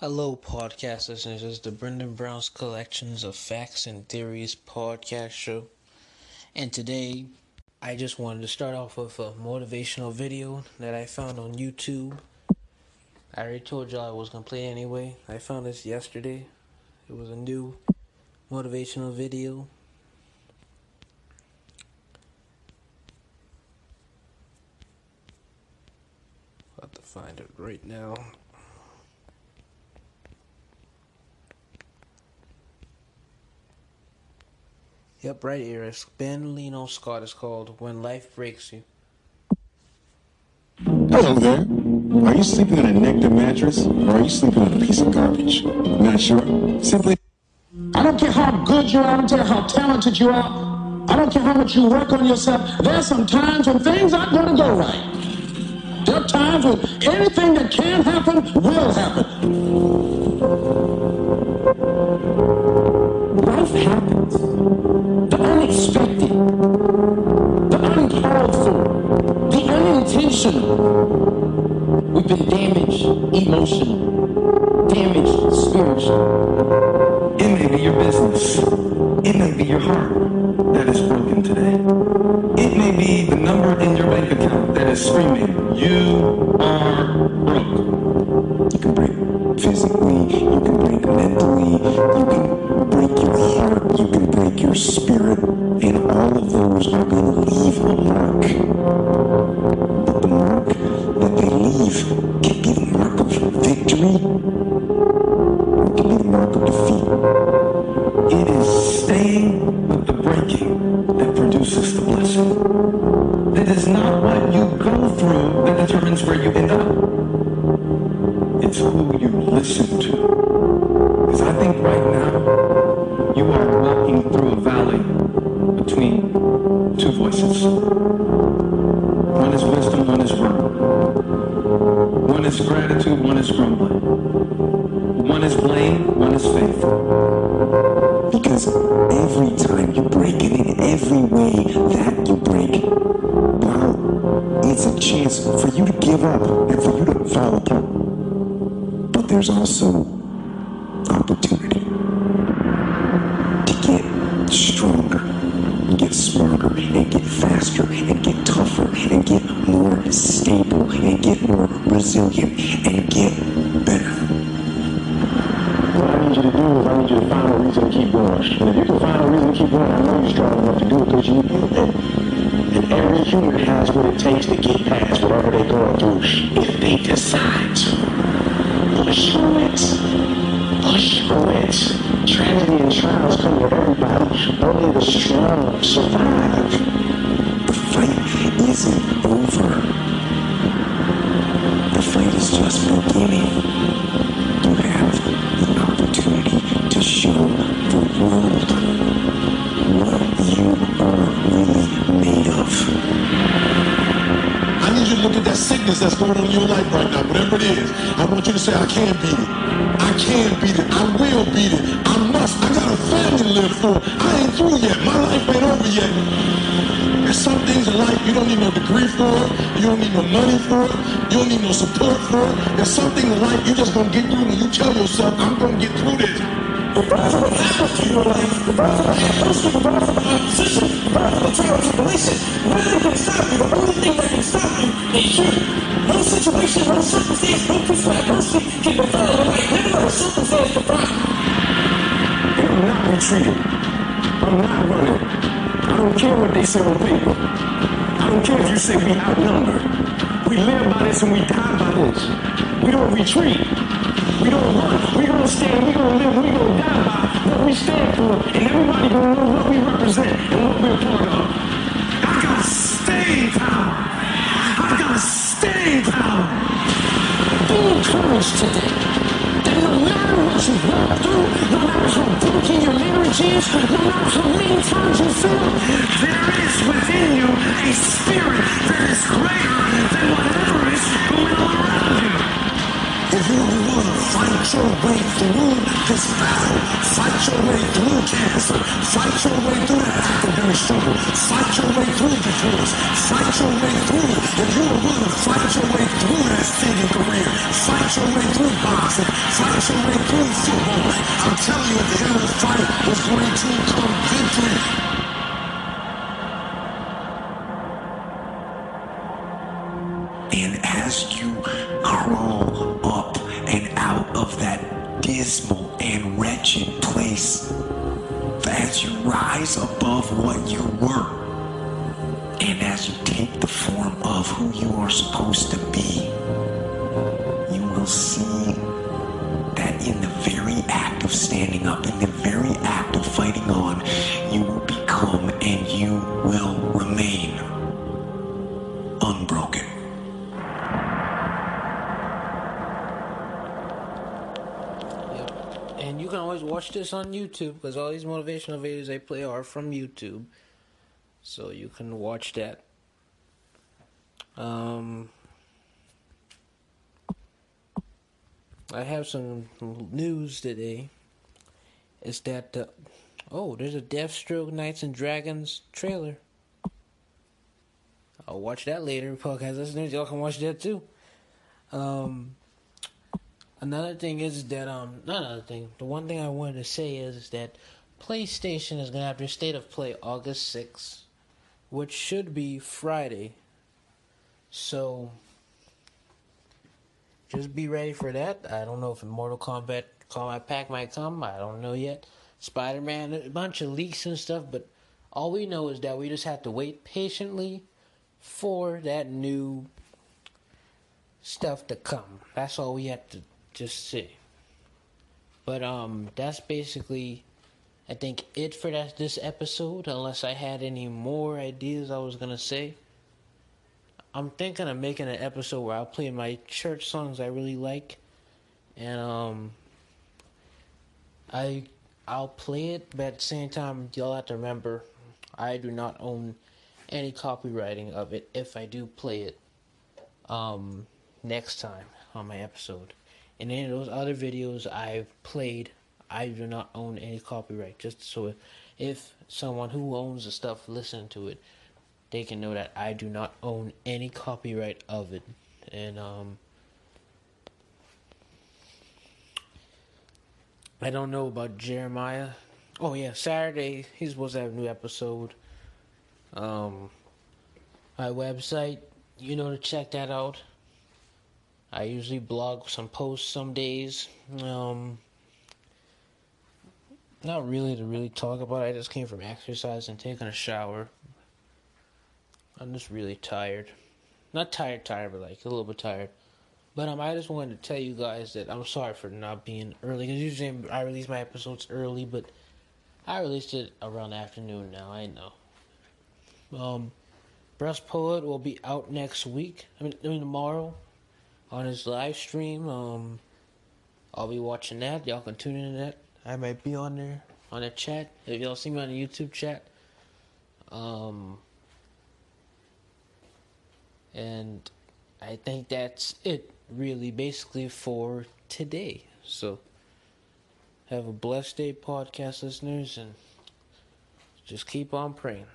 Hello, podcast listeners. This is the Brendan Brown's Collections of Facts and Theories podcast show. And today, I just wanted to start off with a motivational video that I found on YouTube. I already told y'all I was going to play anyway. I found this yesterday. It was a new motivational video. I'll have to find it right now. Yep, right. It's Ben Lionel Scott. is called When Life Breaks You. Hello there. Are you sleeping on a nectar mattress or are you sleeping on a piece of garbage? Not sure? Simply. I don't care how good you are, I don't care how talented you are, I don't care how much you work on yourself. There's some times when things aren't going to go right. There are times when anything that can happen will happen. Life happens. Unexpected, the uncalled for, the unintentional. We've been damaged emotionally, damaged spiritually. It may be your business. It may be your heart that is broken today. It may be the number in your bank account that is screaming, You are broke. You can break physically, you can break mentally, you can break your heart, you can break your spirit, those are going to leave a mark. But the mark that they leave can be the mark of victory, it can be the mark of defeat. It is staying with the breaking that produces the blessing. It is not what you go through that determines where you end up. It's who you listen to. A chance for you to give up and for you to fall apart. But there's also opportunity to get stronger, and get smarter, and get faster, and get tougher, and get more stable, and get more resilient, and get better. What I need you to do is I need you to find a reason to keep going. And if you can find a reason to keep going, I know you're strong enough to do it because you did it. Every human has what it takes to get past whatever they're going through if they decide to. Push through it. Push through it. Tragedy and trials come to everybody. Only the strong survive. The fight isn't over. The fight is just beginning. Going on in your life right now, whatever it is. I want you to say, I can beat it. I can beat it. I will beat it. I must. I got a family to live for. I ain't through yet. My life ain't over yet. There's some things in life you don't need no degree for. You don't need no money for. You don't need no support for. There's something in life you just gonna get through when you tell yourself, I'm gonna get through this. We outnumber. We live by this and we die by this. We don't retreat. We don't run. We gonna stand. We gonna live. We gonna die by what we stand for. And everybody gonna know what we represent and what we're part of. I got staying power. I got staying power. Be encouraged today. That no matter what you've walked through, no matter how broken your marriage is, no matter how many times you fail, there is within you a spirit that is greater fight your way through this battle, fight your way through cancer, fight your way through that academic struggle, fight your way through the divorce, fight your way through. If you don't wanna fight your way through that singing career, fight your way through boxing, fight your way through football. I'm telling you, at the end of the fight is going to come victory. And as you crawl up and out of that dismal and wretched place, as you rise above what you were, and as you take the form of who you are supposed to be, you will see that in the very act of standing up, in the very act of fighting on, you will become and you will remain unbroken. Yep. And you can always watch this on YouTube because all these motivational videos I play are from YouTube. So you can watch that. Um, I have some news today. Is that the oh, there's a Deathstroke Knights and Dragons trailer. I'll watch that later. Podcast listeners, y'all can watch that too. Um, another thing is that um, not another thing. The one thing I wanted to say is, that PlayStation is gonna have their state of play August sixth, which should be Friday. So just be ready for that. I don't know if Mortal Kombat Kombat Pack might come. I don't know yet. Spider Man, a bunch of leaks and stuff, but all we know is that we just have to wait patiently for that new stuff to come. That's all we have to just say. But um that's basically I think it for that this episode unless I had any more ideas I was to say. I'm thinking of making an episode where I'll play my church songs I really like and um I I'll play it but at the same time y'all have to remember I do not own any copywriting of it if I do play it um next time on my episode. And any of those other videos I've played, I do not own any copyright. Just so if someone who owns the stuff listen to it, they can know that I do not own any copyright of it. And um I don't know about Jeremiah. Oh yeah, Saturday he's supposed to have a new episode. Um my website, you know to check that out. I usually blog some posts some days. Um, not really to really talk about. I just came from exercise and taking a shower. I'm just really tired. Not tired, tired, but like a little bit tired. But um, I just wanted to tell you guys that I'm sorry for not being early. Because usually I release my episodes early, but I released it around afternoon now. I know. Um, Breast Poet will be out next week. I mean, I mean tomorrow on his live stream. Um, I'll be watching that. Y'all can tune into that. I might be on there on the chat. If y'all see me on the YouTube chat. Um, and I think that's it, really, basically for today. So, have a blessed day, podcast listeners, and just keep on praying.